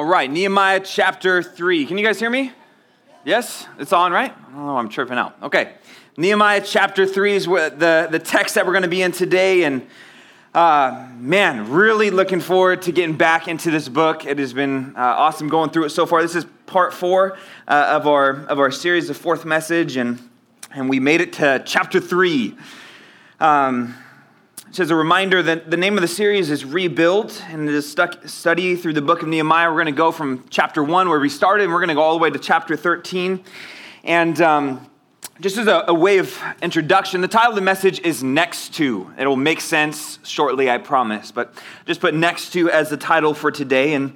All right, Nehemiah chapter 3. Can you guys hear me? Yes? It's on, right? Oh, I'm tripping out. Okay. Nehemiah chapter 3 is the, the text that we're going to be in today. And uh, man, really looking forward to getting back into this book. It has been uh, awesome going through it so far. This is part four uh, of, our, of our series, the fourth message. And, and we made it to chapter 3. Um, as a reminder, that the name of the series is Rebuild, and it is study through the book of Nehemiah. We're going to go from chapter 1, where we started, and we're going to go all the way to chapter 13. And um, just as a, a, way of introduction, the title of the message is Next to. It'll make sense shortly, I promise. But just put Next to as the title for today. And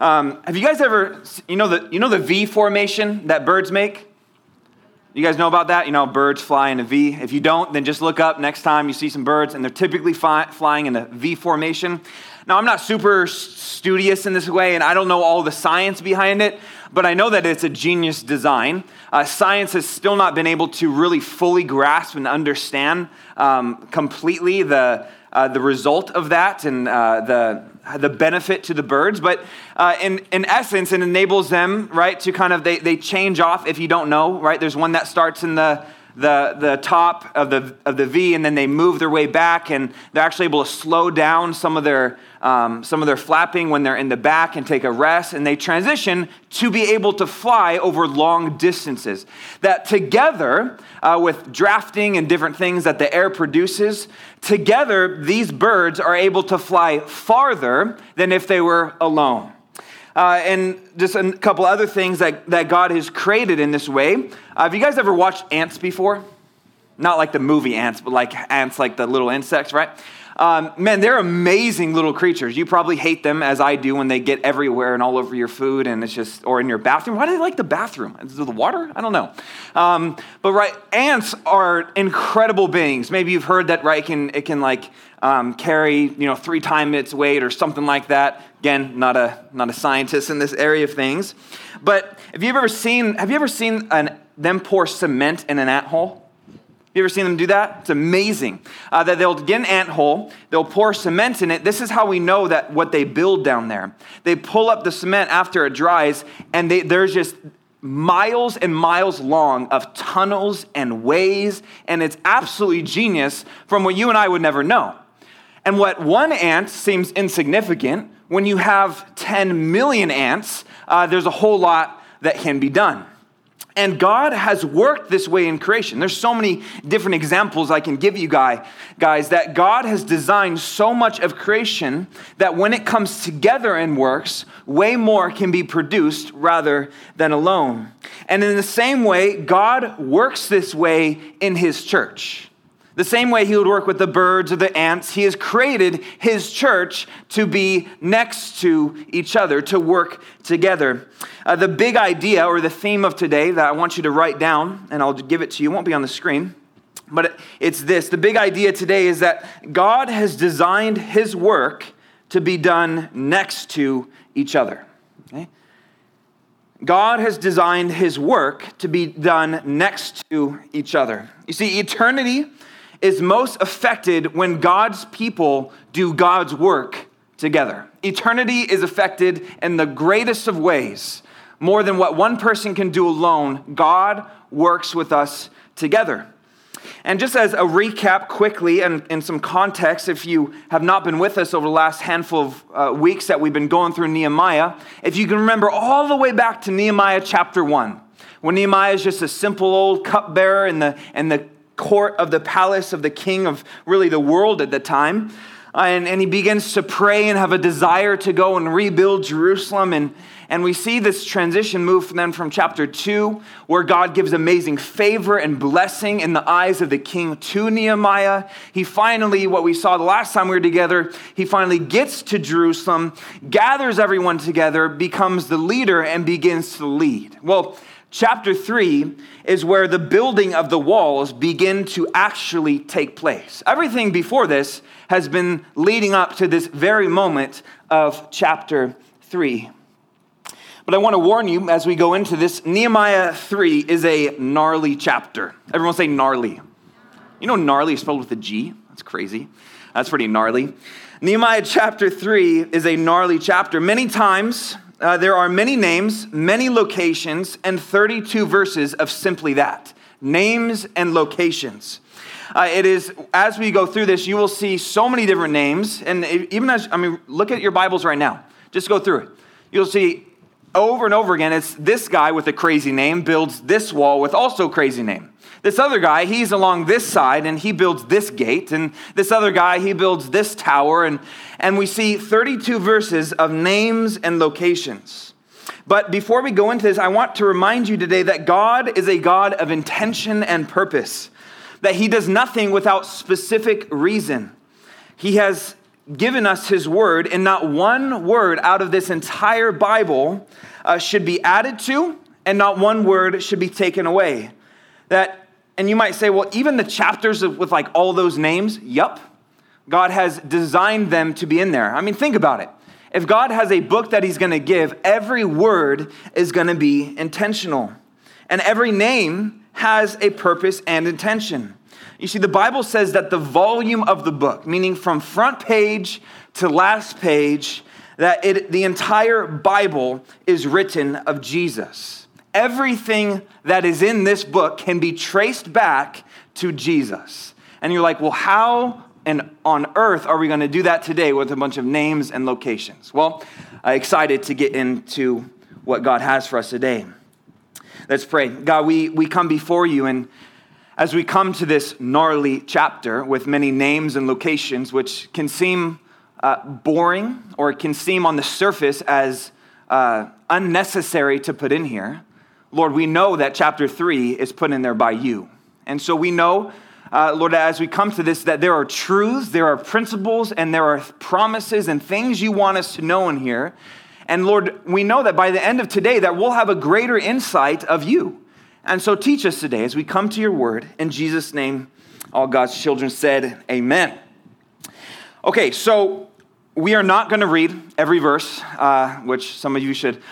um, have you guys ever, you know, the, you know the V formation that birds make? You guys know about that? You know, birds fly in a V. If you don't, then just look up next time you see some birds, and they're typically fly, flying in a V formation. Now, I'm not super studious in this way, and I don't know all the science behind it, but I know that it's a genius design. Uh, science has still not been able to really fully grasp and understand um, completely the, uh, the result of that and uh, the, the benefit to the birds, but uh, in, in essence, it enables them, right, to kind of, they, they change off if you don't know, right? There's one that starts in the, the, the top of the, of the V and then they move their way back and they're actually able to slow down some of their, um, some of their flapping when they're in the back and take a rest and they transition to be able to fly over long distances. That together uh, with drafting and different things that the air produces, together these birds are able to fly farther than if they were alone. Uh, and just a couple other things that, that God has created in this way. Uh, have you guys ever watched ants before? Not like the movie ants, but like ants, like the little insects, right? Um, man, they're amazing little creatures. You probably hate them as I do when they get everywhere and all over your food and it's just, or in your bathroom. Why do they like the bathroom? Is it the water? I don't know. Um, but right, ants are incredible beings. Maybe you've heard that, right? It can, it can like um, carry, you know, three times its weight or something like that. Again, not a, not a scientist in this area of things. But have you ever seen, have you ever seen an, them pour cement in an ant hole? You ever seen them do that? It's amazing. Uh, that they'll get an ant hole, they'll pour cement in it. This is how we know that what they build down there. They pull up the cement after it dries, and they, there's just miles and miles long of tunnels and ways, and it's absolutely genius from what you and I would never know. And what one ant seems insignificant, when you have 10 million ants, uh, there's a whole lot that can be done. And God has worked this way in creation. There's so many different examples I can give you guy, guys that God has designed so much of creation that when it comes together and works, way more can be produced rather than alone. And in the same way, God works this way in his church. The same way he would work with the birds or the ants, he has created his church to be next to each other, to work together. Uh, the big idea or the theme of today that I want you to write down, and I'll give it to you, it won't be on the screen, but it's this. The big idea today is that God has designed his work to be done next to each other. Okay? God has designed his work to be done next to each other. You see, eternity is most affected when God's people do God's work together. Eternity is affected in the greatest of ways. More than what one person can do alone, God works with us together. And just as a recap quickly and in some context, if you have not been with us over the last handful of uh, weeks that we've been going through Nehemiah, if you can remember all the way back to Nehemiah chapter 1, when Nehemiah is just a simple old cupbearer in the, in the court of the palace of the king of really the world at the time. And, and he begins to pray and have a desire to go and rebuild Jerusalem. And, and we see this transition move then from chapter 2, where God gives amazing favor and blessing in the eyes of the king to Nehemiah. He finally, what we saw the last time we were together, he finally gets to Jerusalem, gathers everyone together, becomes the leader, and begins to lead. Well, chapter 3 is where the building of the walls begin to actually take place. Everything before this has been leading up to this very moment of chapter 3. But I want to warn you as we go into this Nehemiah 3 is a gnarly chapter. Everyone say gnarly. You know, gnarly is spelled with a G? That's crazy. That's pretty gnarly. Nehemiah chapter 3 is a gnarly chapter. Many times uh, there are many names, many locations, and 32 verses of simply that names and locations. Uh, it is, as we go through this, you will see so many different names. And even as, I mean, look at your Bibles right now. Just go through it. You'll see over and over again, it's this guy with a crazy name builds this wall with also crazy name. This other guy, he's along this side and he builds this gate. And this other guy, he builds this tower. And, and we see 32 verses of names and locations. But before we go into this, I want to remind you today that God is a God of intention and purpose, that he does nothing without specific reason. He has given us his word, and not one word out of this entire Bible uh, should be added to, and not one word should be taken away. That and you might say, well, even the chapters with like all those names, yup, God has designed them to be in there. I mean, think about it. If God has a book that He's going to give, every word is going to be intentional. And every name has a purpose and intention. You see, the Bible says that the volume of the book, meaning from front page to last page, that it, the entire Bible is written of Jesus everything that is in this book can be traced back to Jesus. And you're like, well, how and on earth are we going to do that today with a bunch of names and locations? Well, I'm excited to get into what God has for us today. Let's pray. God, we, we come before you, and as we come to this gnarly chapter with many names and locations, which can seem uh, boring or can seem on the surface as uh, unnecessary to put in here, Lord, we know that chapter three is put in there by you. And so we know, uh, Lord, as we come to this, that there are truths, there are principles, and there are promises and things you want us to know in here. And Lord, we know that by the end of today, that we'll have a greater insight of you. And so teach us today as we come to your word. In Jesus' name, all God's children said, Amen. Okay, so we are not going to read every verse, uh, which some of you should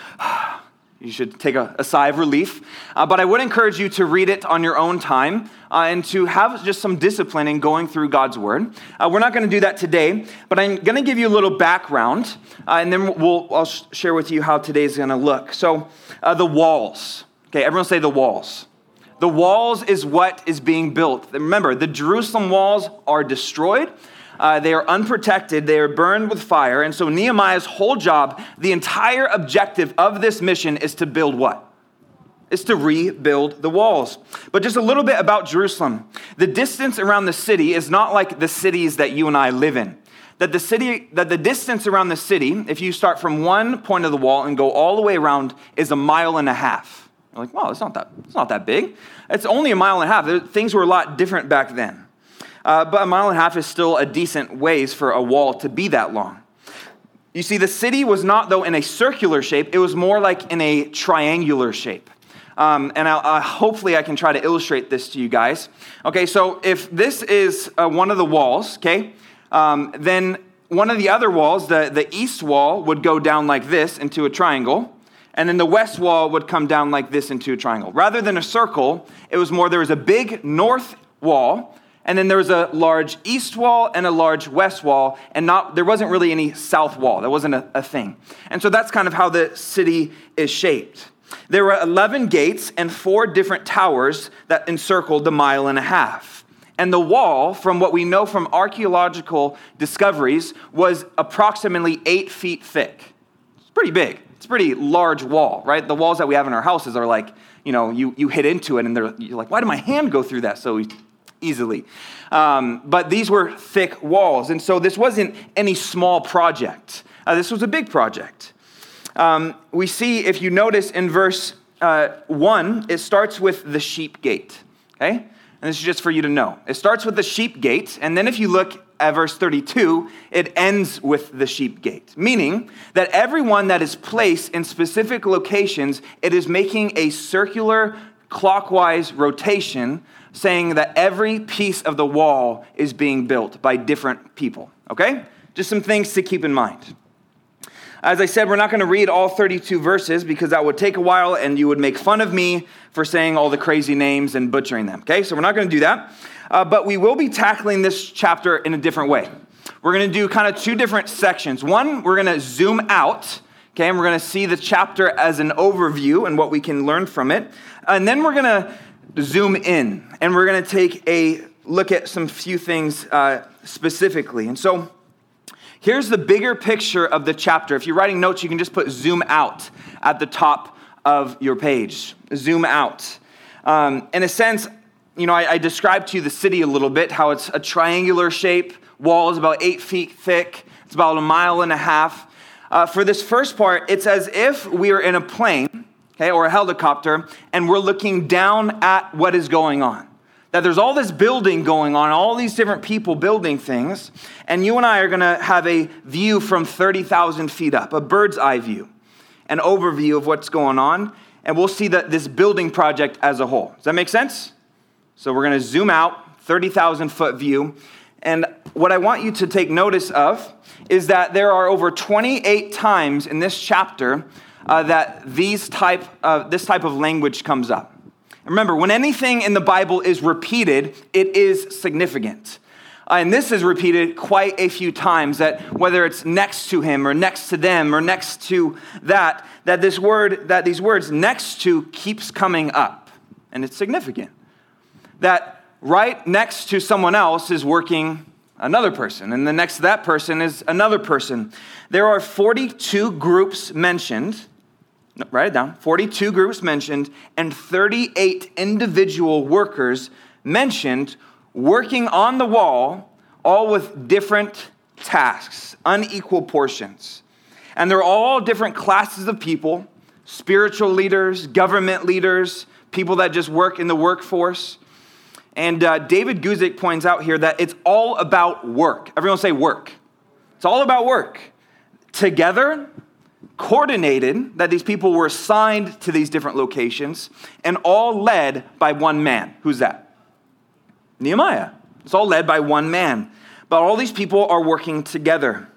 you should take a, a sigh of relief. Uh, but I would encourage you to read it on your own time uh, and to have just some discipline in going through God's Word. Uh, we're not going to do that today, but I'm going to give you a little background, uh, and then we'll, I'll sh- share with you how today's going to look. So, uh, the walls. Okay, everyone say the walls. The walls is what is being built. Remember, the Jerusalem walls are destroyed. Uh, they are unprotected, they are burned with fire. And so Nehemiah's whole job, the entire objective of this mission is to build what? Is to rebuild the walls. But just a little bit about Jerusalem. The distance around the city is not like the cities that you and I live in that the city that the distance around the city if you start from one point of the wall and go all the way around is a mile and a half you're like wow it's not that it's not that big it's only a mile and a half things were a lot different back then uh, but a mile and a half is still a decent ways for a wall to be that long. You see, the city was not, though, in a circular shape, it was more like in a triangular shape. Um, and I'll, uh, hopefully I can try to illustrate this to you guys. Okay, so if this is uh, one of the walls, okay, um, then one of the other walls, the, the east wall, would go down like this into a triangle, and then the west wall would come down like this into a triangle. Rather than a circle, it was more there was a big north wall, and then there was a large east wall and a large west wall, and not, there wasn't really any south wall. That wasn't a, a thing. And so that's kind of how the city is shaped. There were 11 gates and four different towers that encircled the mile and a half. And the wall, from what we know from archaeological discoveries, was approximately eight feet thick. It's pretty big. It's a pretty large wall, right? The walls that we have in our houses are like, you know, you, you hit into it and they're, you're like, why did my hand go through that so easily. Um, but these were thick walls. And so this wasn't any small project, uh, this was a big project. Um, we see, if you notice in verse uh, 1, it starts with the sheep gate. Okay? And this is just for you to know. It starts with the sheep gate, and then if you look at verse 32, it ends with the sheep gate, meaning that everyone that is placed in specific locations, it is making a circular clockwise rotation saying that every piece of the wall is being built by different people, okay? Just some things to keep in mind. As I said, we're not going to read all 32 verses because that would take a while and you would make fun of me for saying all the crazy names and butchering them, okay? So we're not going to do that. Uh, but we will be tackling this chapter in a different way. We're going to do kind of two different sections. One, we're going to zoom out Okay, and we're going to see the chapter as an overview and what we can learn from it. And then we're going to zoom in and we're going to take a look at some few things uh, specifically. And so here's the bigger picture of the chapter. If you're writing notes, you can just put zoom out at the top of your page. Zoom out. Um, in a sense, you know, I, I described to you the city a little bit, how it's a triangular shape, walls about eight feet thick, it's about a mile and a half. Uh, for this first part, it's as if we are in a plane, or a helicopter, and we're looking down at what is going on. That there's all this building going on, all these different people building things, and you and I are gonna have a view from 30,000 feet up, a bird's eye view, an overview of what's going on, and we'll see that this building project as a whole. Does that make sense? So we're to zoom out, 30,000 foot view. And what I want you to take notice of is that there are over 28 times in this chapter uh, that these type, uh, this type of language comes up. Remember, when anything in the Bible is repeated, it is significant. Uh, and this is repeated quite a few times that whether it's next to him or next to them or next to that, that this word, that these words next to keeps coming up. And it's significant that right next to someone else is working another person, and the next to that person is another person. There are 42 groups mentioned. Write it down 42 groups mentioned, and 38 individual workers mentioned working on the wall, all with different tasks, unequal portions. And they're all different classes of people spiritual leaders, government leaders, people that just work in the workforce. And uh, David Guzik points out here that it's all about work. Everyone say work. It's all about work. Together, coordinated, that these people were assigned to these different locations, and all led by one man. Who's that? Nehemiah. It's all led by one man. But all these people are working together.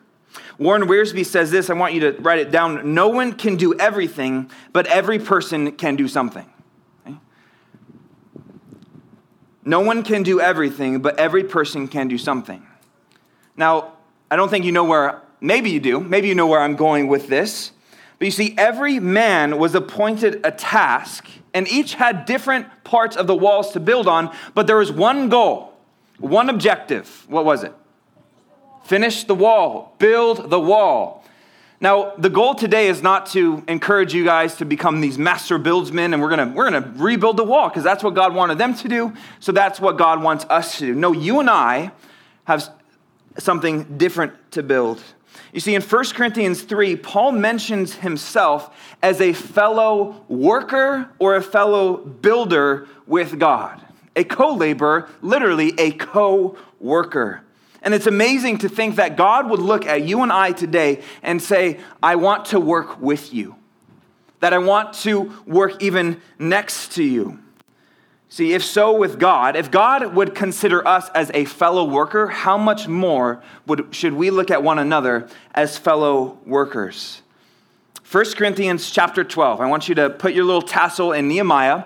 Warren Wiersbe says this, I want you to write it down. No one can do everything, but every person can do something. No one can do everything, but every person can do something. Now, I don't think you know where, maybe you do, maybe you know where I'm going with this. But you see, every man was appointed a task, and each had different parts of the walls to build on, but there was one goal, one objective. What was it? Finish the wall, build the wall. Now, the goal today is not to encourage you guys to become these master buildsmen and we're gonna, we're gonna rebuild the wall because that's what God wanted them to do, so that's what God wants us to do. No, you and I have something different to build. You see, in 1 Corinthians 3, Paul mentions himself as a fellow worker or a fellow builder with God. A co laborer, literally a co worker. And it's amazing to think that God would look at you and I today and say, I want to work with you, that I want to work even next to you. See, if so with God, if God would consider us as a fellow worker, how much more would, should we look at one another as fellow workers? 1 Corinthians chapter 12. I want you to put your little tassel in Nehemiah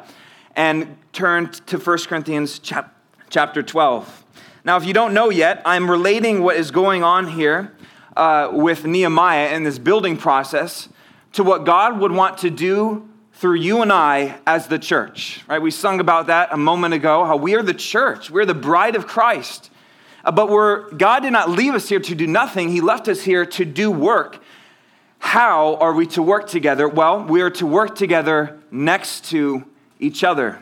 and turn to 1 Corinthians chap- chapter 12. Now, if you don't know yet, I'm relating what is going on here uh, with Nehemiah in this building process to what God would want to do through you and I as the church. Right? We sung about that a moment ago. How we are the church. We're the bride of Christ. Uh, but we're, God did not leave us here to do nothing. He left us here to do work. How are we to work together? Well, we are to work together next to each other.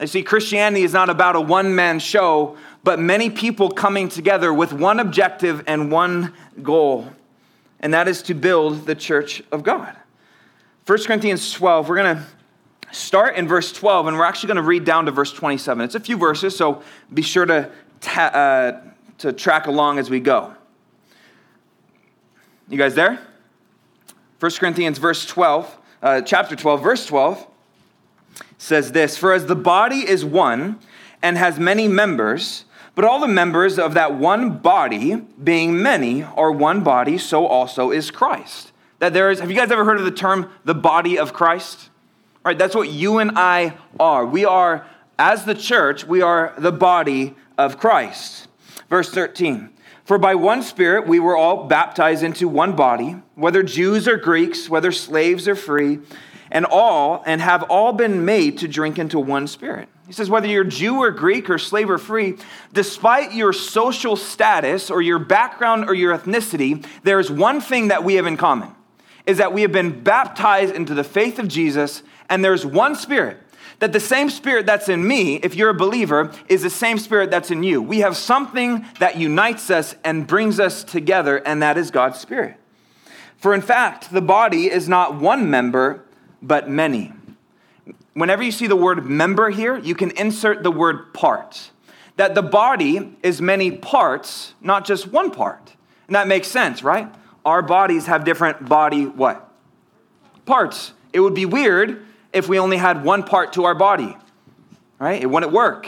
You see, Christianity is not about a one man show, but many people coming together with one objective and one goal, and that is to build the church of God. 1 Corinthians 12, we're going to start in verse 12, and we're actually going to read down to verse 27. It's a few verses, so be sure to, ta- uh, to track along as we go. You guys there? 1 Corinthians verse 12, uh, chapter 12, verse 12 says this For as the body is one and has many members, but all the members of that one body, being many, are one body, so also is Christ. That there is, have you guys ever heard of the term the body of Christ? Right, that's what you and I are. We are, as the church, we are the body of Christ. Verse 13 For by one Spirit we were all baptized into one body, whether Jews or Greeks, whether slaves or free, and all, and have all been made to drink into one Spirit. He says, whether you're Jew or Greek or slave or free, despite your social status or your background or your ethnicity, there is one thing that we have in common is that we have been baptized into the faith of Jesus, and there's one Spirit that the same spirit that's in me, if you're a believer, is the same spirit that's in you. We have something that unites us and brings us together, and that is God's spirit. For in fact, the body is not one member, but many. Whenever you see the word member here, you can insert the word part. That the body is many parts, not just one part. And that makes sense, right? Our bodies have different body what? Parts. It would be weird if we only had one part to our body, right? It wouldn't work.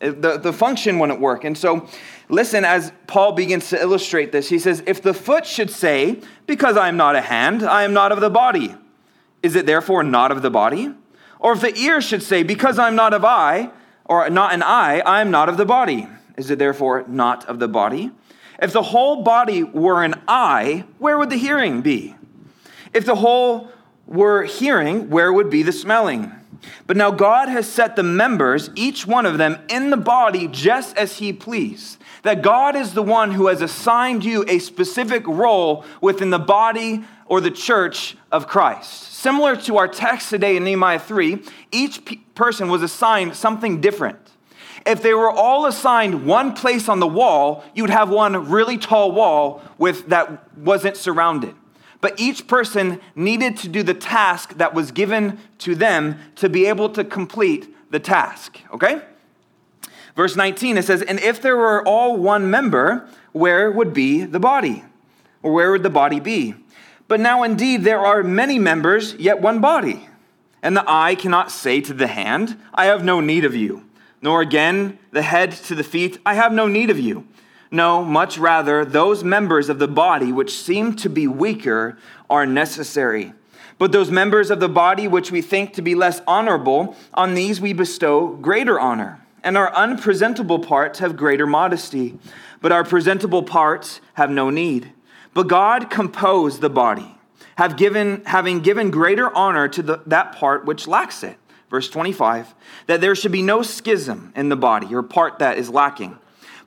It, the, the function wouldn't work. And so, listen, as Paul begins to illustrate this, he says, If the foot should say, Because I am not a hand, I am not of the body, is it therefore not of the body? Or if the ear should say, Because I'm not of eye, or not an eye, I am not of the body, is it therefore not of the body? If the whole body were an eye, where would the hearing be? If the whole were hearing, where would be the smelling? But now God has set the members, each one of them, in the body just as He pleased. That God is the one who has assigned you a specific role within the body or the church of Christ. Similar to our text today in Nehemiah 3, each person was assigned something different. If they were all assigned one place on the wall, you'd have one really tall wall with that wasn't surrounded but each person needed to do the task that was given to them to be able to complete the task, okay? Verse 19, it says, And if there were all one member, where would be the body? Or where would the body be? But now indeed there are many members, yet one body. And the eye cannot say to the hand, I have no need of you, nor again the head to the feet, I have no need of you. No, much rather, those members of the body which seem to be weaker are necessary. But those members of the body which we think to be less honorable, on these we bestow greater honor. And our unpresentable parts have greater modesty, but our presentable parts have no need. But God composed the body, have given, having given greater honor to the, that part which lacks it. Verse 25, that there should be no schism in the body, or part that is lacking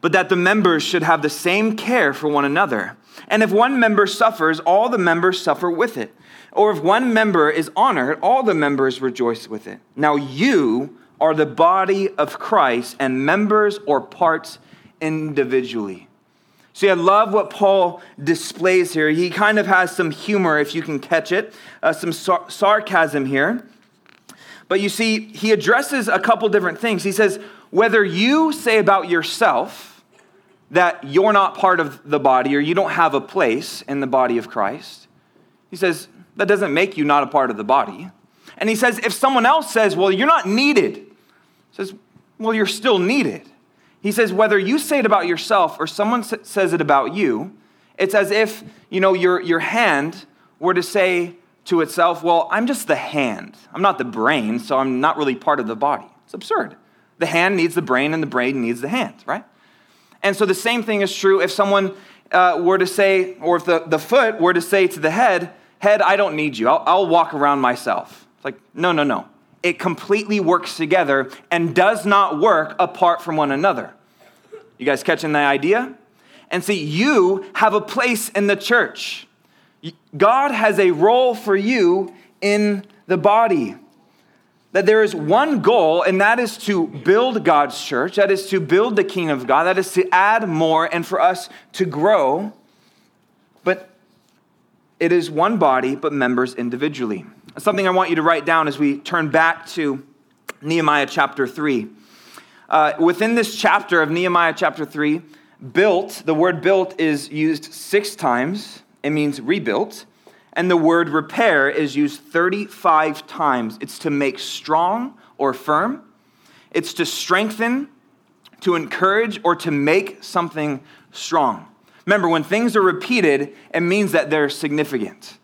but that the members should have the same care for one another. And if one member suffers, all the members suffer with it. Or if one member is honored, all the members rejoice with it. Now you are the body of Christ and members or parts individually. See, I love what Paul displays here. He kind of has some humor, if you can catch it, uh, some sar- sarcasm here. But you see, he addresses a couple different things. He says, whether you say about yourself, that you're not part of the body or you don't have a place in the body of Christ. He says, that doesn't make you not a part of the body. And he says, if someone else says, well, you're not needed, he says, well, you're still needed. He says, whether you say it about yourself or someone says it about you, it's as if, you know, your, your hand were to say to itself, well, I'm just the hand. I'm not the brain, so I'm not really part of the body. It's absurd. The hand needs the brain and the brain needs the hand, right? And so the same thing is true if someone uh, were to say, or if the, the foot were to say to the head, Head, I don't need you. I'll, I'll walk around myself. It's like, no, no, no. It completely works together and does not work apart from one another. You guys catching the idea? And see, you have a place in the church. God has a role for you in the body that there is one goal, and that is to build God's church, that is to build the kingdom of God, that is to add more and for us to grow. But it is one body, but members individually. Something I want you to write down as we turn back to Nehemiah chapter 3. Uh, within this chapter of Nehemiah chapter 3, built, the word built is used six times. It means rebuilt and the word repair is used 35 times. It's to make strong or firm, it's to strengthen, to encourage, or to make something strong. Remember, when things are repeated, it means that they're significant.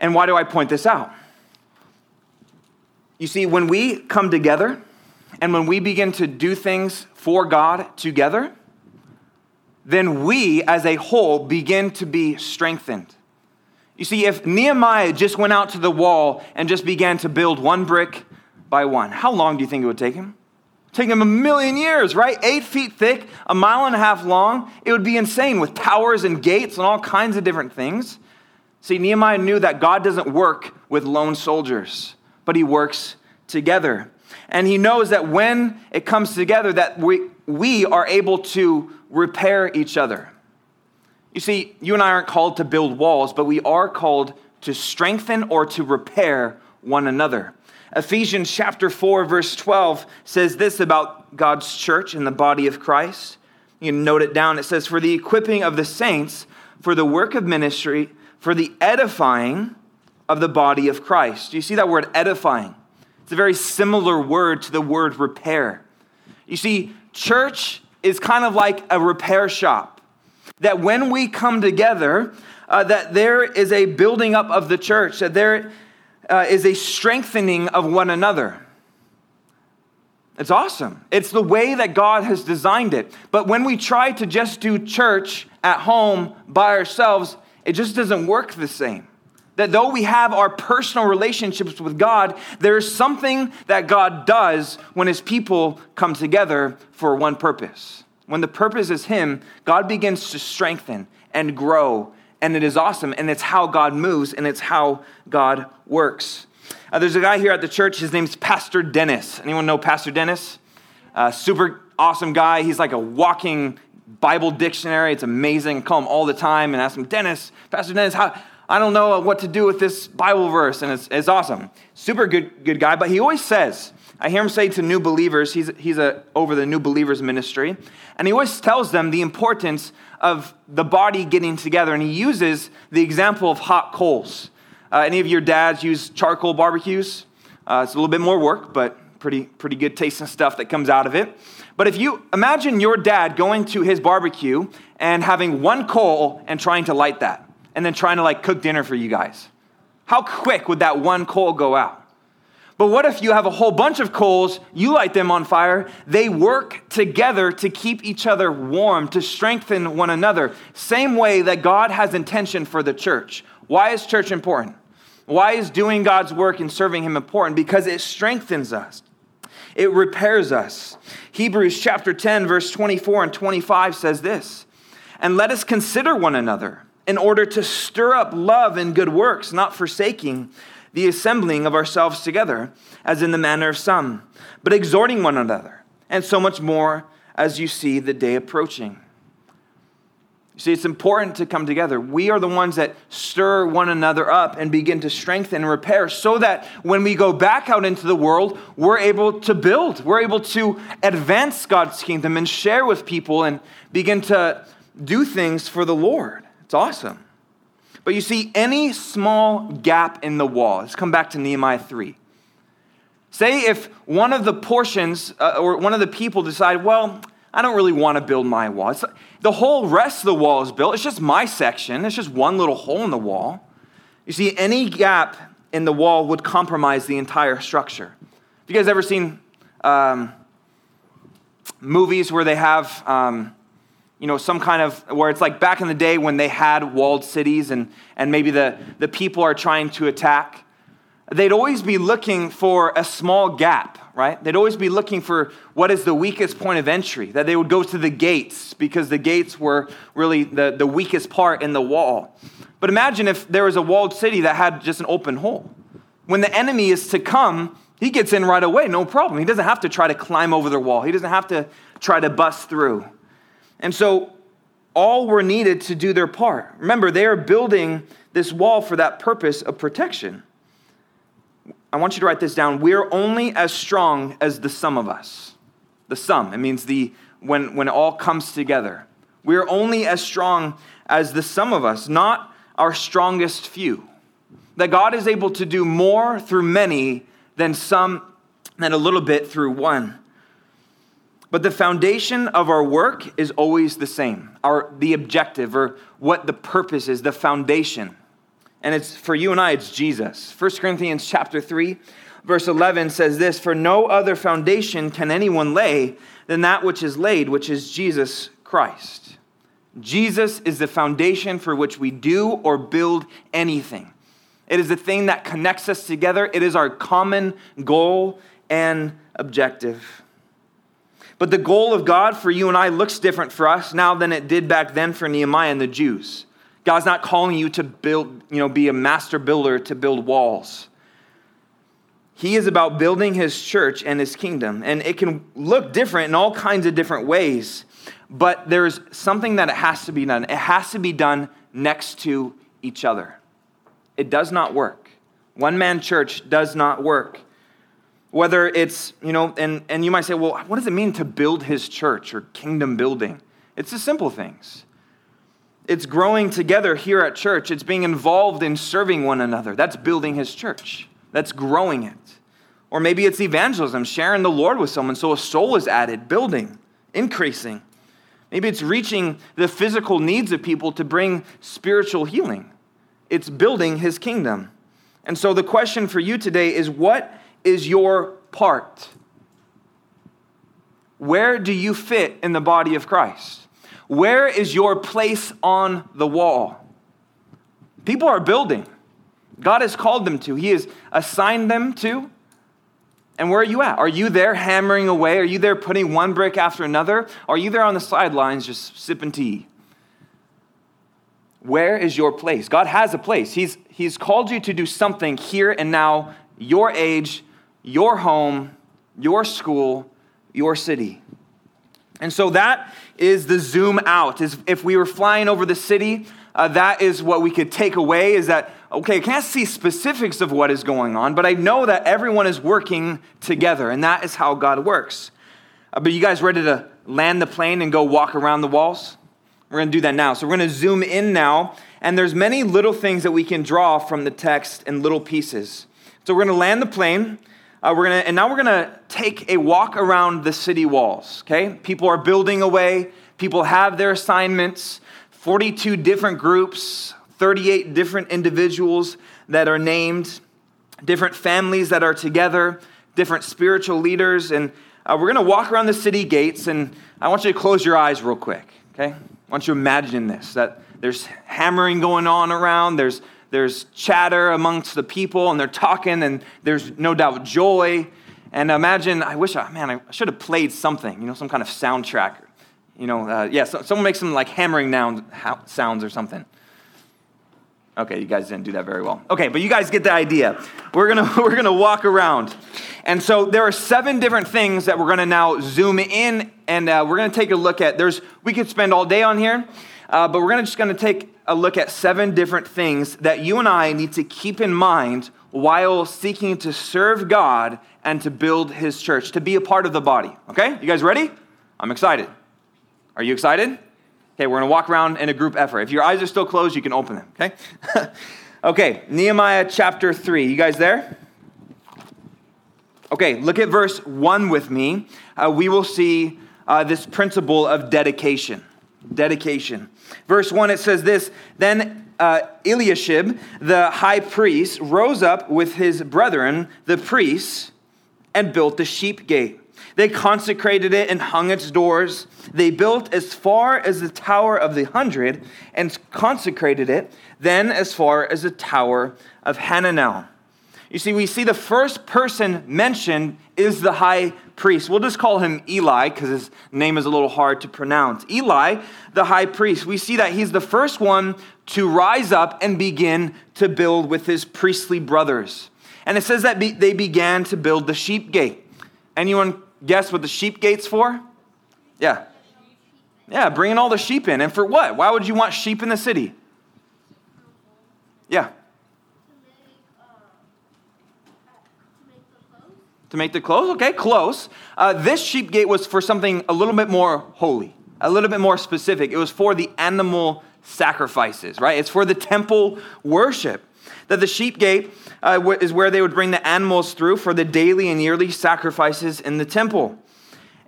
And why do I point this out? You see, when we come together and when we begin to do things for God together, then we as a whole begin to be strengthened. You see, if Nehemiah just went out to the wall and just began to build one brick by one, how long do you think it would take him? take him a million years, right? Eight feet thick, a mile and a half long. It would be insane with towers and gates and all kinds of different things. See, Nehemiah knew that God doesn't work with lone soldiers, but he works together. And he knows that when it comes together, that we, we are able to repair each other. You see, you and I aren't called to build walls, but we are called to strengthen or to repair one another. Ephesians chapter 4, verse 12 says this about God's church and the body of Christ. You can note it down. It says, For the equipping of the saints, for the work of ministry, for the edifying of the body of Christ. Do you see that word edifying? It's a very similar word to the word repair. You see, church is kind of like a repair shop. That when we come together, uh, that there is a building up of the church, that there uh, is a strengthening of one another. It's awesome. It's the way that God has designed it. But when we try to just do church at home by ourselves, it just doesn't work the same. That though we have our personal relationships with God, there's something that God does when his people come together for one purpose. When the purpose is him, God begins to strengthen and grow and it is awesome, and it's how God moves, and it's how God works. Uh, there's a guy here at the church. His name's Pastor Dennis. Anyone know Pastor Dennis? Uh, super awesome guy. He's like a walking Bible dictionary. It's amazing. I call him all the time and ask him, Dennis, Pastor Dennis, how, I don't know what to do with this Bible verse, and it's, it's awesome. Super good, good guy, but he always says, I hear him say to new believers, he's, he's a, over the new believers ministry, and he always tells them the importance of the body getting together, and he uses the example of hot coals. Uh, any of your dads use charcoal barbecues? Uh, it's a little bit more work, but pretty, pretty good tasting stuff that comes out of it. But if you imagine your dad going to his barbecue and having one coal and trying to light that, and then trying to like cook dinner for you guys, how quick would that one coal go out? But what if you have a whole bunch of coals, you light them on fire, they work together to keep each other warm, to strengthen one another. Same way that God has intention for the church. Why is church important? Why is doing God's work and serving Him important? Because it strengthens us, it repairs us. Hebrews chapter 10, verse 24 and 25 says this And let us consider one another in order to stir up love and good works, not forsaking the assembling of ourselves together, as in the manner of some, but exhorting one another, and so much more as you see the day approaching. You see, it's important to come together. We are the ones that stir one another up and begin to strengthen and repair so that when we go back out into the world, we're able to build. We're able to advance God's kingdom and share with people and begin to do things for the Lord. It's awesome. But you see, any small gap in the wall, let's come back to Nehemiah 3. Say if one of the portions uh, or one of the people decide, well, I don't really want to build my wall. It's, the whole rest of the wall is built. It's just my section. It's just one little hole in the wall. You see, any gap in the wall would compromise the entire structure. Have you guys ever seen um, movies where they have um, you know, some kind of, where it's like back in the day when they had walled cities and, and maybe the, the people are trying to attack, they'd always be looking for a small gap, right? They'd always be looking for what is the weakest point of entry, that they would go to the gates because the gates were really the, the weakest part in the wall. But imagine if there was a walled city that had just an open hole. When the enemy is to come, he gets in right away, no problem. He doesn't have to try to climb over the wall, he doesn't have to try to bust through. And so all were needed to do their part. Remember, they are building this wall for that purpose of protection. I want you to write this down. We're only as strong as the sum of us. The sum, it means the when when it all comes together. We're only as strong as the sum of us, not our strongest few. That God is able to do more through many than some than a little bit through one. But the foundation of our work is always the same. Our the objective or what the purpose is, the foundation. And it's for you and I, it's Jesus. 1 Corinthians chapter 3, verse 11 says this For no other foundation can anyone lay than that which is laid, which is Jesus Christ. Jesus is the foundation for which we do or build anything. It is the thing that connects us together. It is our common goal and objective. But the goal of God for you and I looks different for us now than it did back then for Nehemiah and the Jews. God's not calling you to build, you know, be a master builder to build walls. He is about building his church and his kingdom. And it can look different in all kinds of different ways, but there's something that it has to be done. It has to be done next to each other. It does not work. One man church does not work. Whether it's, you know, and, and you might say, well, what does it mean to build his church or kingdom building? It's the simple things. It's growing together here at church. It's being involved in serving one another. That's building his church. That's growing it. Or maybe it's evangelism, sharing the Lord with someone so a soul is added, building, increasing. Maybe it's reaching the physical needs of people to bring spiritual healing. It's building his kingdom. And so the question for you today is what is your part? Where do you fit in the body of Christ? Where is your place on the wall? People are building. God has called them to, He has assigned them to. And where are you at? Are you there hammering away? Are you there putting one brick after another? Are you there on the sidelines just sipping tea? Where is your place? God has a place. He's, he's called you to do something here and now, your age, your home, your school, your city. And so that is the zoom out. Is if we were flying over the city, uh, that is what we could take away is that, okay, I can't see specifics of what is going on, but I know that everyone is working together, and that is how God works. Uh, but you guys ready to land the plane and go walk around the walls? We're going to do that now. So we're going to zoom in now, and there's many little things that we can draw from the text in little pieces. So we're going to land the plane. Uh, we're gonna, and now we're going to take a walk around the city walls. Okay, people are building away. People have their assignments. 42 different groups, 38 different individuals that are named, different families that are together, different spiritual leaders. And uh, we're going to walk around the city gates, and I want you to close your eyes real quick, okay? I want you to imagine this that there's hammering going on around, there's, there's chatter amongst the people, and they're talking, and there's no doubt joy. And imagine, I wish, I, man, I should have played something, you know, some kind of soundtrack you know, uh, yeah, so, someone makes some like hammering noun, sounds or something. Okay, you guys didn't do that very well. Okay, but you guys get the idea. We're gonna we're gonna walk around, and so there are seven different things that we're gonna now zoom in, and uh, we're gonna take a look at. There's we could spend all day on here, uh, but we're gonna just gonna take a look at seven different things that you and I need to keep in mind while seeking to serve God and to build His church, to be a part of the body. Okay, you guys ready? I'm excited. Are you excited? Okay, we're to walk around in a group effort. If your eyes are still closed, you can open them, okay? okay, Nehemiah chapter 3. You guys there? Okay, look at verse 1 with me. Uh, we will see uh, this principle of dedication. Dedication. Verse 1, it says this Then uh, Eliashib, the high priest, rose up with his brethren, the priests, and built the sheep gate they consecrated it and hung its doors. They built as far as the Tower of the Hundred and consecrated it, then as far as the Tower of Hananel. You see, we see the first person mentioned is the high priest. We'll just call him Eli because his name is a little hard to pronounce. Eli, the high priest, we see that he's the first one to rise up and begin to build with his priestly brothers. And it says that they began to build the sheep gate. Anyone guess what the sheep gate's for? Yeah. Yeah, bringing all the sheep in. And for what? Why would you want sheep in the city? Yeah. To make the clothes? Okay, close. Uh, this sheep gate was for something a little bit more holy, a little bit more specific. It was for the animal sacrifices, right? It's for the temple worship. That the sheep gate uh, is where they would bring the animals through for the daily and yearly sacrifices in the temple.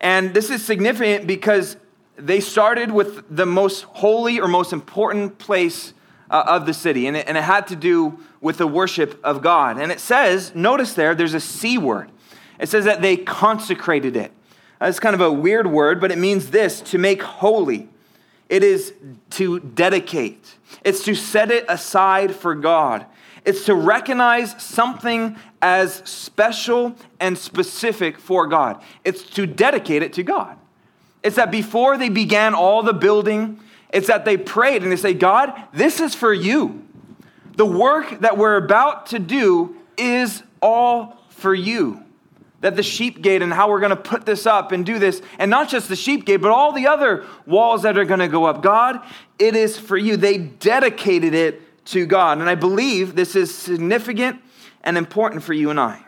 And this is significant because they started with the most holy or most important place uh, of the city, and it, and it had to do with the worship of God. And it says, notice there, there's a C word. It says that they consecrated it. It's kind of a weird word, but it means this to make holy. It is to dedicate, it's to set it aside for God. It's to recognize something as special and specific for God. It's to dedicate it to God. It's that before they began all the building, it's that they prayed and they say, God, this is for you. The work that we're about to do is all for you. That the sheep gate and how we're going to put this up and do this, and not just the sheep gate, but all the other walls that are going to go up. God, it is for you. They dedicated it to God. And I believe this is significant and important for you and I.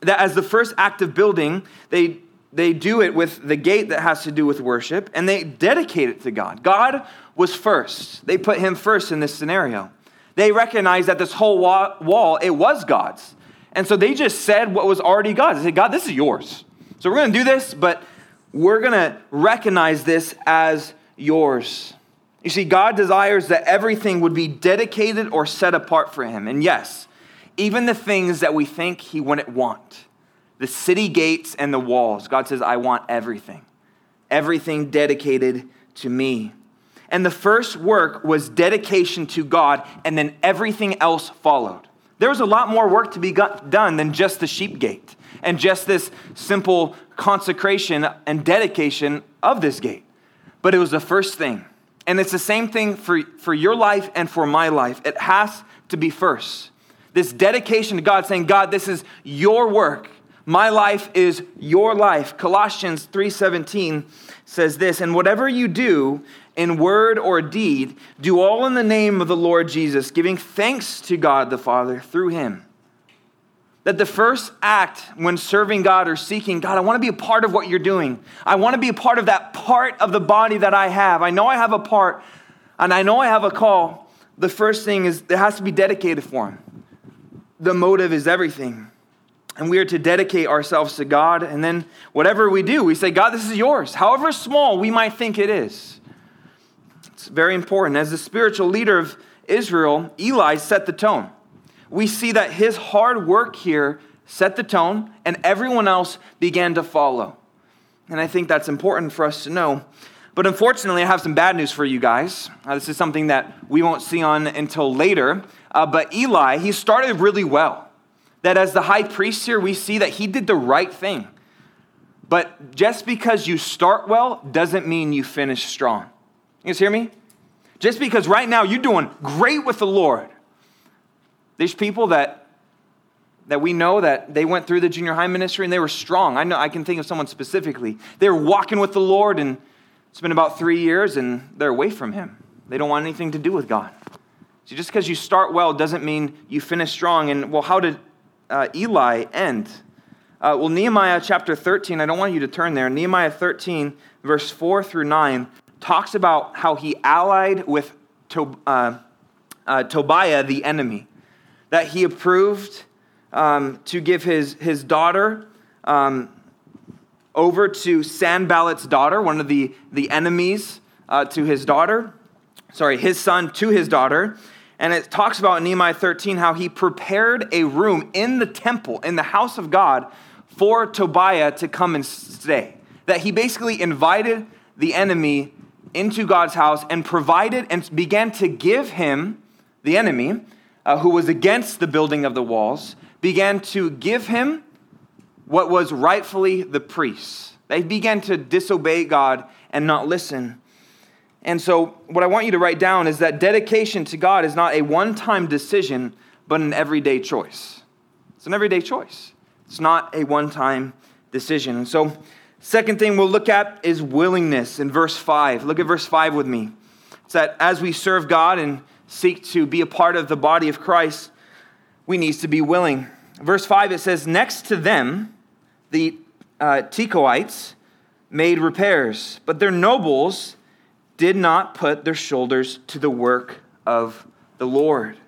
That as the first act of building, they, they do it with the gate that has to do with worship, and they dedicate it to God. God was first. They put him first in this scenario. They recognized that this whole wall, it was God's. And so they just said what was already God's. They said, God, this is yours. So we're going to do this, but we're going to recognize this as yours. You see, God desires that everything would be dedicated or set apart for Him. And yes, even the things that we think He wouldn't want the city gates and the walls. God says, I want everything. Everything dedicated to me. And the first work was dedication to God, and then everything else followed. There was a lot more work to be done than just the sheep gate and just this simple consecration and dedication of this gate. But it was the first thing. And it's the same thing for, for your life and for my life. It has to be first. This dedication to God, saying, God, this is your work. My life is your life. Colossians 3:17 says this, and whatever you do, in word or deed, do all in the name of the Lord Jesus, giving thanks to God the Father through him. That the first act when serving God or seeking God, I want to be a part of what you're doing. I want to be a part of that part of the body that I have. I know I have a part and I know I have a call. The first thing is it has to be dedicated for Him. The motive is everything. And we are to dedicate ourselves to God. And then whatever we do, we say, God, this is yours. However small we might think it is. Very important. As the spiritual leader of Israel, Eli set the tone. We see that his hard work here set the tone, and everyone else began to follow. And I think that's important for us to know. But unfortunately, I have some bad news for you guys. Uh, this is something that we won't see on until later. Uh, but Eli, he started really well. That as the high priest here, we see that he did the right thing. But just because you start well doesn't mean you finish strong. You guys hear me? Just because right now you're doing great with the Lord. There's people that that we know that they went through the junior high ministry and they were strong. I know I can think of someone specifically. They were walking with the Lord and it's been about three years and they're away from him. They don't want anything to do with God. So just because you start well doesn't mean you finish strong. And well, how did uh, Eli end? Uh, well, Nehemiah chapter 13, I don't want you to turn there. Nehemiah 13, verse 4 through 9 talks about how he allied with Tob- uh, uh, Tobiah, the enemy, that he approved um, to give his, his daughter um, over to Sanballat's daughter, one of the, the enemies uh, to his daughter, sorry, his son to his daughter. And it talks about Nehemiah 13 how he prepared a room in the temple, in the house of God, for Tobiah to come and stay. That he basically invited the enemy into God's house and provided and began to give him, the enemy, uh, who was against the building of the walls, began to give him what was rightfully the priests. They began to disobey God and not listen. And so, what I want you to write down is that dedication to God is not a one time decision, but an everyday choice. It's an everyday choice. It's not a one time decision. And so, Second thing we'll look at is willingness in verse 5. Look at verse 5 with me. It's that as we serve God and seek to be a part of the body of Christ, we need to be willing. Verse 5 it says, Next to them, the uh, Tekoites made repairs, but their nobles did not put their shoulders to the work of the Lord.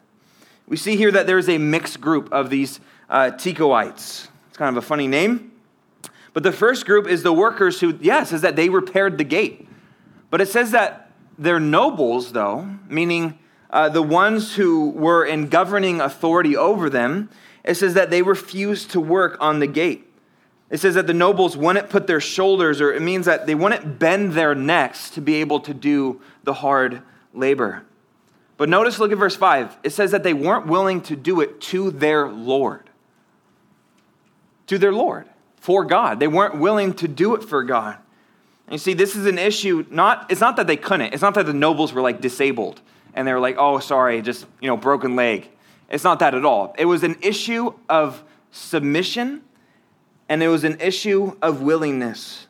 We see here that there is a mixed group of these uh, Tekoites. It's kind of a funny name. But the first group is the workers who, yes, is that they repaired the gate. But it says that they're nobles, though, meaning uh, the ones who were in governing authority over them, it says that they refused to work on the gate. It says that the nobles wouldn't put their shoulders, or it means that they wouldn't bend their necks to be able to do the hard labor. But notice, look at verse 5. It says that they weren't willing to do it to their Lord. To their Lord, for God. They weren't willing to do it for God. And you see, this is an issue, not, it's not that they couldn't. It's not that the nobles were like disabled and they were like, oh, sorry, just, you know, broken leg. It's not that at all. It was an issue of submission and it was an issue of willingness.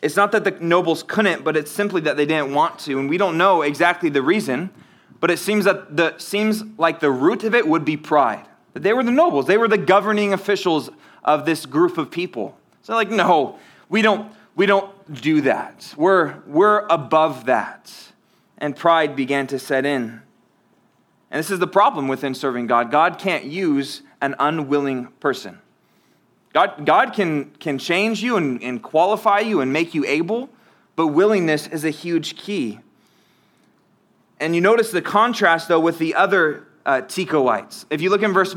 It's not that the nobles couldn't, but it's simply that they didn't want to. And we don't know exactly the reason, but it seems that the seems like the root of it would be pride. They were the nobles, they were the governing officials of this group of people. So like, no, we don't we don't do that. We're we're above that. And pride began to set in. And this is the problem within serving God. God can't use an unwilling person. God, God can, can change you and, and qualify you and make you able, but willingness is a huge key. And you notice the contrast, though, with the other uh. If you look in verse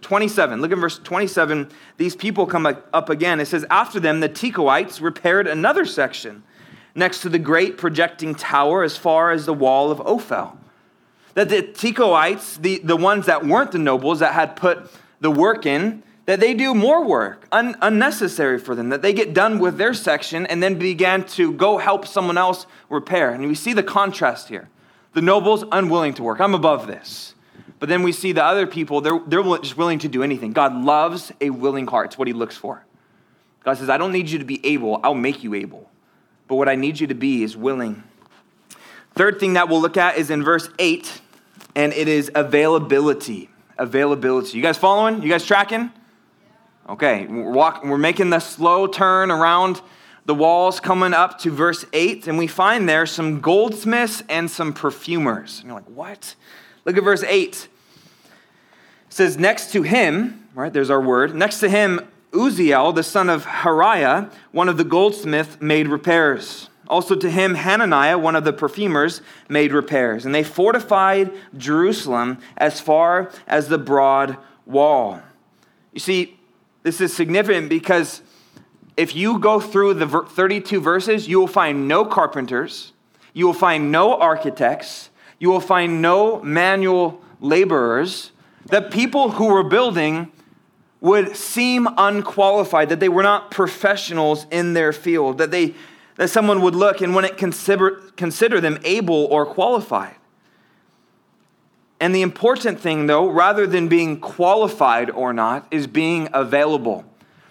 27, look in verse 27, these people come up again. It says, After them, the Tekoites repaired another section next to the great projecting tower as far as the wall of Ophel. That the Tekoites, the, the ones that weren't the nobles that had put the work in, that they do more work, un- unnecessary for them, that they get done with their section and then began to go help someone else repair. And we see the contrast here. The nobles unwilling to work. I'm above this. But then we see the other people, they're, they're just willing to do anything. God loves a willing heart. It's what he looks for. God says, I don't need you to be able, I'll make you able. But what I need you to be is willing. Third thing that we'll look at is in verse 8, and it is availability. Availability. You guys following? You guys tracking? Okay, we're, walking, we're making the slow turn around the walls coming up to verse 8, and we find there some goldsmiths and some perfumers. And you're like, what? Look at verse 8. It says, Next to him, right, there's our word, next to him, Uzziel, the son of Hariah, one of the goldsmiths, made repairs. Also to him, Hananiah, one of the perfumers, made repairs. And they fortified Jerusalem as far as the broad wall. You see, this is significant because if you go through the 32 verses, you will find no carpenters, you will find no architects, you will find no manual laborers. That people who were building would seem unqualified, that they were not professionals in their field, that, they, that someone would look and wouldn't consider, consider them able or qualified. And the important thing, though, rather than being qualified or not, is being available.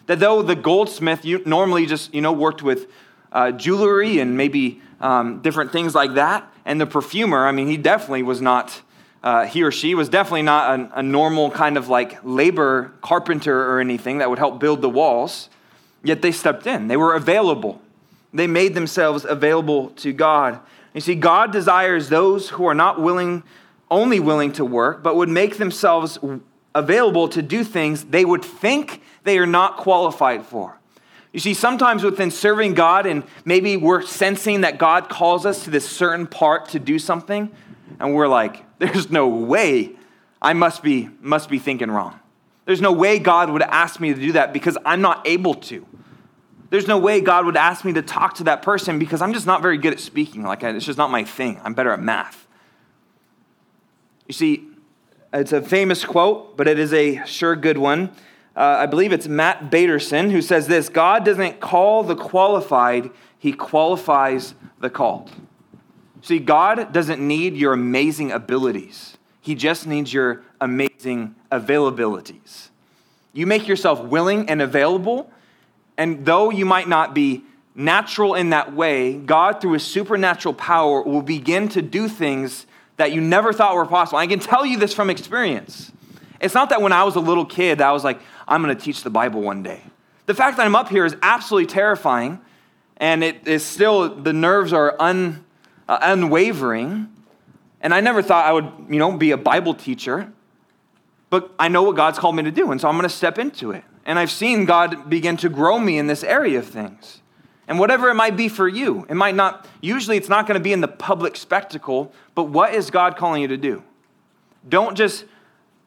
That though the goldsmith normally just you know worked with uh, jewelry and maybe um, different things like that, and the perfumer, I mean, he definitely was not. Uh, he or she was definitely not a, a normal kind of like labor carpenter or anything that would help build the walls. Yet they stepped in. They were available. They made themselves available to God. You see, God desires those who are not willing only willing to work, but would make themselves available to do things they would think they are not qualified for. You see, sometimes within serving God, and maybe we're sensing that God calls us to this certain part to do something, and we're like, there's no way I must be, must be thinking wrong. There's no way God would ask me to do that because I'm not able to. There's no way God would ask me to talk to that person because I'm just not very good at speaking. Like, it's just not my thing. I'm better at math. You see, it's a famous quote, but it is a sure good one. Uh, I believe it's Matt Batterson who says this God doesn't call the qualified, He qualifies the called. See, God doesn't need your amazing abilities, He just needs your amazing availabilities. You make yourself willing and available, and though you might not be natural in that way, God, through His supernatural power, will begin to do things that you never thought were possible. I can tell you this from experience. It's not that when I was a little kid that I was like, I'm going to teach the Bible one day. The fact that I'm up here is absolutely terrifying, and it is still, the nerves are un, uh, unwavering. And I never thought I would, you know, be a Bible teacher, but I know what God's called me to do, and so I'm going to step into it. And I've seen God begin to grow me in this area of things. And whatever it might be for you, it might not, usually it's not going to be in the public spectacle, but what is God calling you to do? Don't just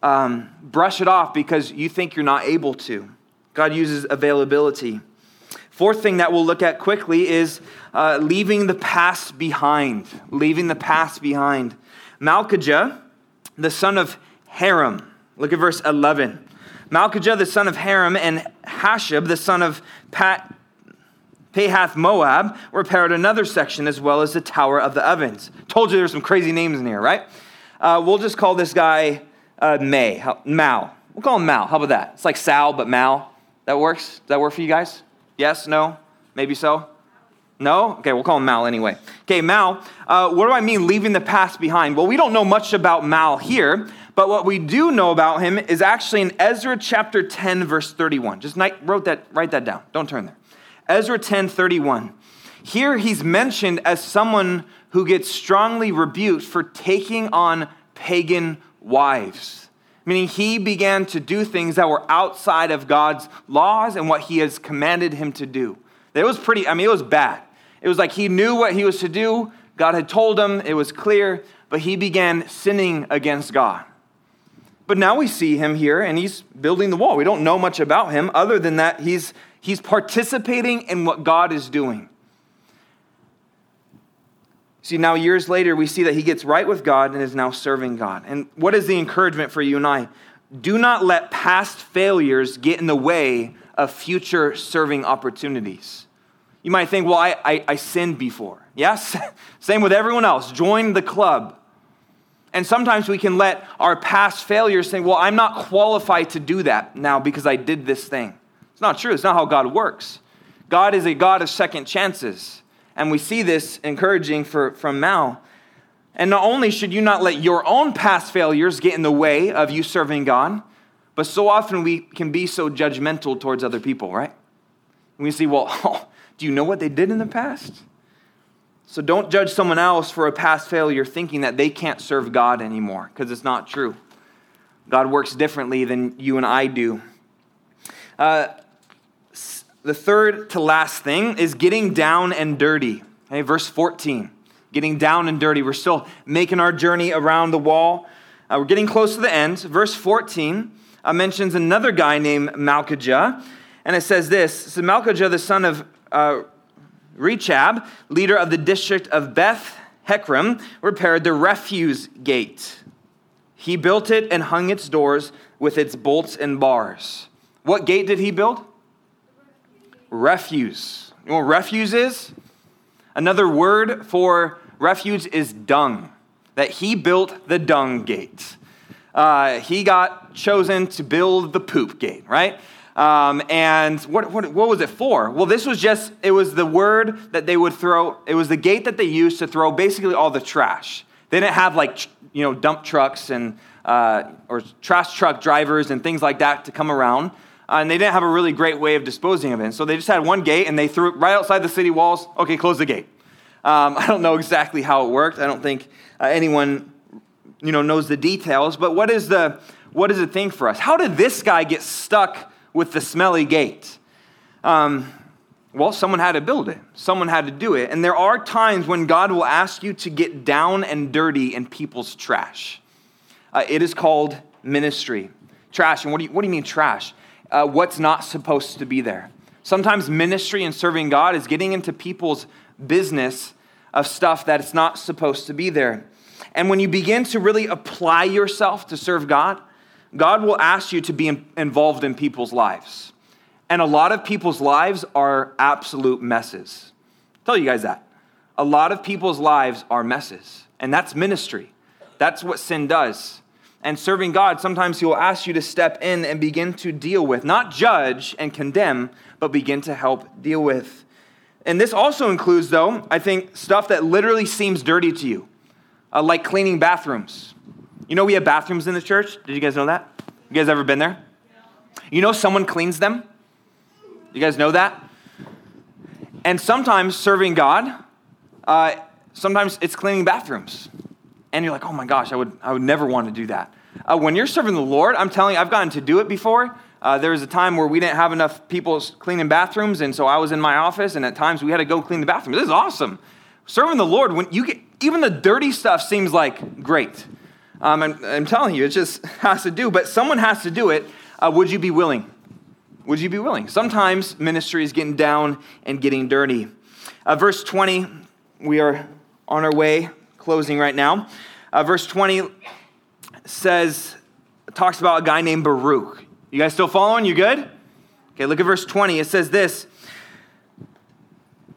um, brush it off because you think you're not able to. God uses availability. Fourth thing that we'll look at quickly is uh, leaving the past behind. Leaving the past behind. Malchijah, the son of Haram. Look at verse 11. Malchijah, the son of Haram, and Hashab, the son of Pat, Pahath Moab, repaired another section as well as the Tower of the Ovens. Told you there's some crazy names in here, right? Uh, we'll just call this guy uh, May, Mal. We'll call him Mal. How about that? It's like Sal, but Mal. That works? Does that work for you guys? Yes? No? Maybe so? No? Okay, we'll call him Mal anyway. Okay, Mal, uh, what do I mean leaving the past behind? Well, we don't know much about Mal here, but what we do know about him is actually in Ezra chapter 10, verse 31. Just wrote that, write that down. Don't turn there. Ezra 10, 31. Here he's mentioned as someone who gets strongly rebuked for taking on pagan wives meaning he began to do things that were outside of God's laws and what he has commanded him to do. It was pretty, I mean, it was bad. It was like he knew what he was to do, God had told him, it was clear, but he began sinning against God. But now we see him here and he's building the wall. We don't know much about him other than that he's, he's participating in what God is doing. See, now years later, we see that he gets right with God and is now serving God. And what is the encouragement for you and I? Do not let past failures get in the way of future serving opportunities. You might think, well, I, I, I sinned before. Yes? Same with everyone else. Join the club. And sometimes we can let our past failures say, well, I'm not qualified to do that now because I did this thing. It's not true. It's not how God works. God is a God of second chances. And we see this encouraging for, from Mal. And not only should you not let your own past failures get in the way of you serving God, but so often we can be so judgmental towards other people, right? And we see, well, do you know what they did in the past? So don't judge someone else for a past failure thinking that they can't serve God anymore, because it's not true. God works differently than you and I do. Uh, the third to last thing is getting down and dirty. Okay, verse 14. Getting down and dirty. We're still making our journey around the wall. Uh, we're getting close to the end. Verse 14 uh, mentions another guy named Malchijah. And it says this so Malchijah, the son of uh, Rechab, leader of the district of Beth Haccherem, repaired the refuse gate. He built it and hung its doors with its bolts and bars. What gate did he build? Refuse. You know what refuse is? Another word for refuse is dung, that he built the dung gate. Uh, he got chosen to build the poop gate, right? Um, and what, what, what was it for? Well, this was just, it was the word that they would throw, it was the gate that they used to throw basically all the trash. They didn't have like, you know, dump trucks and, uh, or trash truck drivers and things like that to come around uh, and they didn't have a really great way of disposing of it. So they just had one gate and they threw it right outside the city walls. Okay, close the gate. Um, I don't know exactly how it worked. I don't think uh, anyone you know, knows the details. But what is, the, what is the thing for us? How did this guy get stuck with the smelly gate? Um, well, someone had to build it, someone had to do it. And there are times when God will ask you to get down and dirty in people's trash. Uh, it is called ministry. Trash. And what do you, what do you mean, trash? Uh, what's not supposed to be there. Sometimes ministry and serving God is getting into people's business of stuff that's not supposed to be there. And when you begin to really apply yourself to serve God, God will ask you to be involved in people's lives. And a lot of people's lives are absolute messes. I'll tell you guys that. A lot of people's lives are messes. And that's ministry. That's what sin does and serving God, sometimes He will ask you to step in and begin to deal with, not judge and condemn, but begin to help deal with. And this also includes, though, I think, stuff that literally seems dirty to you, uh, like cleaning bathrooms. You know, we have bathrooms in the church. Did you guys know that? You guys ever been there? You know, someone cleans them. You guys know that? And sometimes serving God, uh, sometimes it's cleaning bathrooms and you're like, oh my gosh, I would, I would never want to do that. Uh, when you're serving the Lord, I'm telling you, I've gotten to do it before. Uh, there was a time where we didn't have enough people cleaning bathrooms, and so I was in my office, and at times we had to go clean the bathroom. This is awesome. Serving the Lord, when you get even the dirty stuff seems like great. Um, I'm, I'm, telling you, it just has to do, but someone has to do it. Uh, would you be willing? Would you be willing? Sometimes ministry is getting down and getting dirty. Uh, verse 20, we are on our way, closing right now. Uh, verse 20 says, talks about a guy named Baruch. You guys still following? You good? Okay, look at verse 20. It says this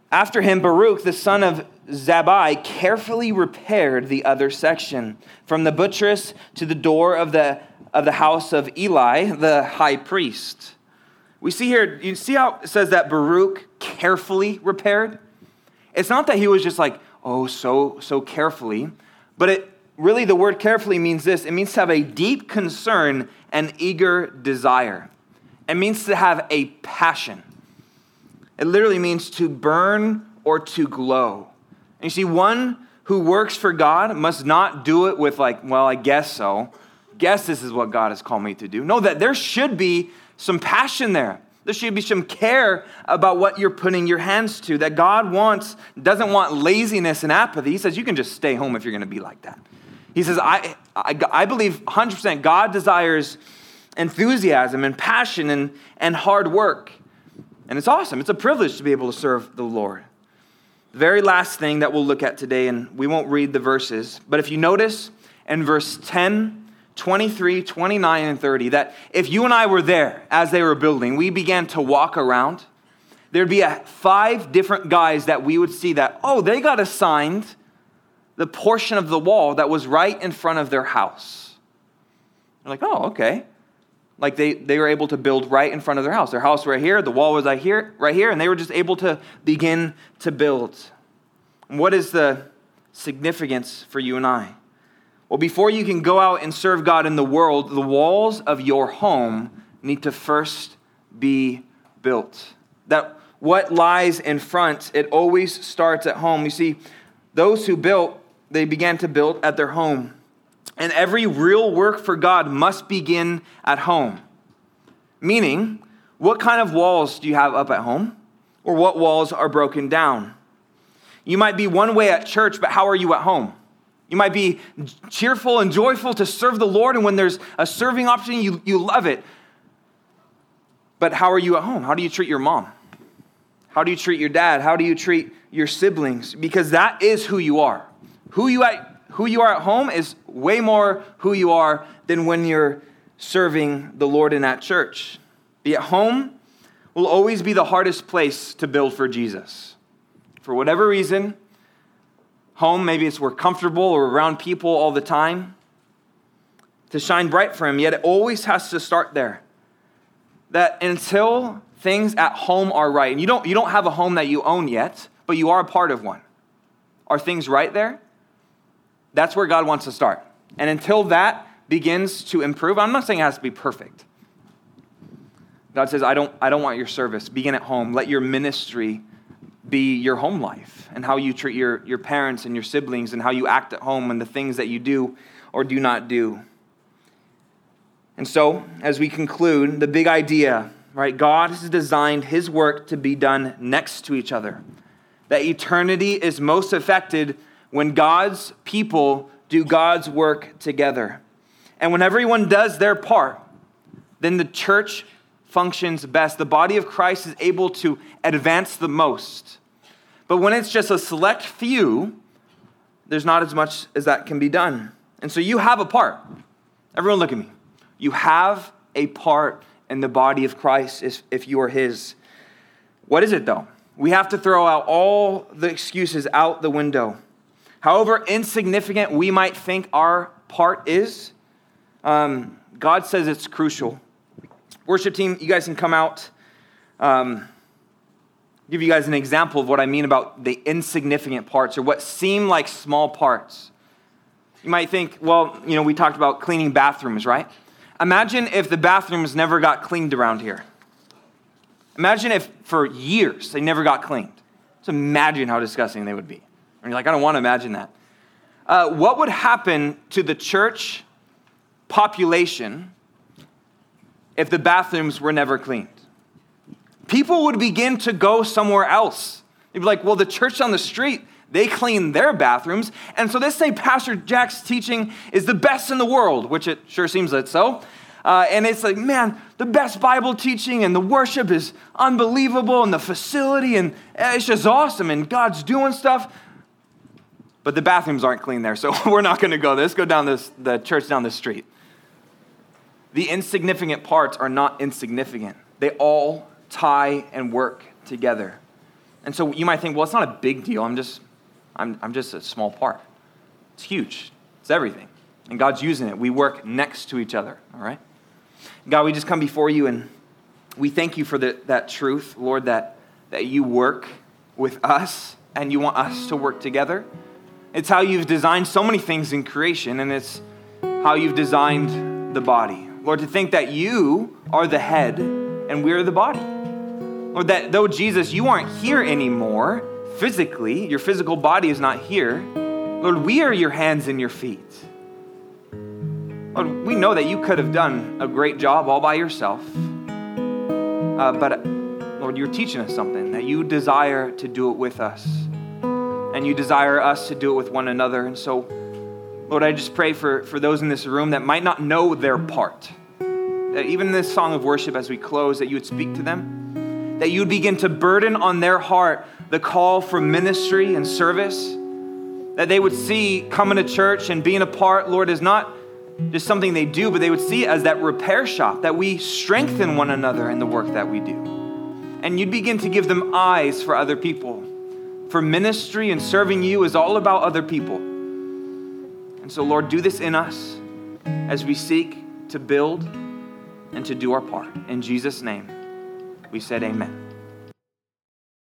After him, Baruch, the son of Zabbai, carefully repaired the other section, from the buttress to the door of the, of the house of Eli, the high priest. We see here, you see how it says that Baruch carefully repaired? It's not that he was just like, oh, so, so carefully, but it really, the word carefully means this it means to have a deep concern and eager desire. It means to have a passion. It literally means to burn or to glow. And you see, one who works for God must not do it with, like, well, I guess so. Guess this is what God has called me to do. No, that there should be some passion there. There should be some care about what you're putting your hands to. That God wants, doesn't want laziness and apathy. He says you can just stay home if you're going to be like that. He says, I, I, I believe 100% God desires enthusiasm and passion and, and hard work. And it's awesome. It's a privilege to be able to serve the Lord. The very last thing that we'll look at today, and we won't read the verses, but if you notice in verse 10, 23, 29, and 30, that if you and I were there as they were building, we began to walk around, there'd be a, five different guys that we would see that, oh, they got assigned the portion of the wall that was right in front of their house. They're like, oh, okay. Like they, they were able to build right in front of their house. Their house right here, the wall was right here, right here, and they were just able to begin to build. And what is the significance for you and I? Well, before you can go out and serve God in the world, the walls of your home need to first be built. That what lies in front, it always starts at home. You see, those who built they began to build at their home. And every real work for God must begin at home. Meaning, what kind of walls do you have up at home? Or what walls are broken down? You might be one way at church, but how are you at home? You might be cheerful and joyful to serve the Lord, and when there's a serving opportunity, you, you love it. But how are you at home? How do you treat your mom? How do you treat your dad? How do you treat your siblings? Because that is who you are. Who you, at, who you are at home is way more who you are than when you're serving the Lord in that church. Be at home will always be the hardest place to build for Jesus. For whatever reason, home, maybe it's we're comfortable or around people all the time, to shine bright for Him, yet it always has to start there. That until things at home are right, and you don't, you don't have a home that you own yet, but you are a part of one. Are things right there? That's where God wants to start. And until that begins to improve, I'm not saying it has to be perfect. God says, I don't, I don't want your service. Begin at home. Let your ministry be your home life and how you treat your, your parents and your siblings and how you act at home and the things that you do or do not do. And so, as we conclude, the big idea, right? God has designed his work to be done next to each other. That eternity is most affected when God's people do God's work together. And when everyone does their part, then the church functions best. The body of Christ is able to advance the most. But when it's just a select few, there's not as much as that can be done. And so you have a part. Everyone, look at me. You have a part in the body of Christ if if you are His. What is it, though? We have to throw out all the excuses out the window. However insignificant we might think our part is, um, God says it's crucial. Worship team, you guys can come out. Um, give you guys an example of what I mean about the insignificant parts or what seem like small parts. You might think, well, you know, we talked about cleaning bathrooms, right? Imagine if the bathrooms never got cleaned around here. Imagine if for years they never got cleaned. Just imagine how disgusting they would be. And you're like, I don't want to imagine that. Uh, what would happen to the church population if the bathrooms were never cleaned? People would begin to go somewhere else. They'd be like, well, the church on the street, they clean their bathrooms. And so they say Pastor Jack's teaching is the best in the world, which it sure seems that so. Uh, and it's like, man, the best Bible teaching and the worship is unbelievable and the facility and eh, it's just awesome and God's doing stuff. But the bathrooms aren't clean there, so we're not going to go. Let's go down this, the church down the street. The insignificant parts are not insignificant. They all tie and work together. And so you might think, well, it's not a big deal. I'm just, I'm, I'm just a small part. It's huge. It's everything. And God's using it. We work next to each other, all right? God, we just come before you and we thank you for the, that truth, Lord, that, that you work with us and you want us to work together. It's how you've designed so many things in creation, and it's how you've designed the body. Lord, to think that you are the head and we're the body. Lord, that though Jesus, you aren't here anymore physically, your physical body is not here. Lord, we are your hands and your feet. Lord, we know that you could have done a great job all by yourself. Uh, but, Lord, you're teaching us something that you desire to do it with us. And you desire us to do it with one another. And so, Lord, I just pray for, for those in this room that might not know their part. That even in this song of worship, as we close, that you would speak to them. That you would begin to burden on their heart the call for ministry and service. That they would see coming to church and being a part, Lord, is not just something they do, but they would see it as that repair shop, that we strengthen one another in the work that we do. And you'd begin to give them eyes for other people. For ministry and serving you is all about other people. And so, Lord, do this in us as we seek to build and to do our part. In Jesus' name, we said, Amen.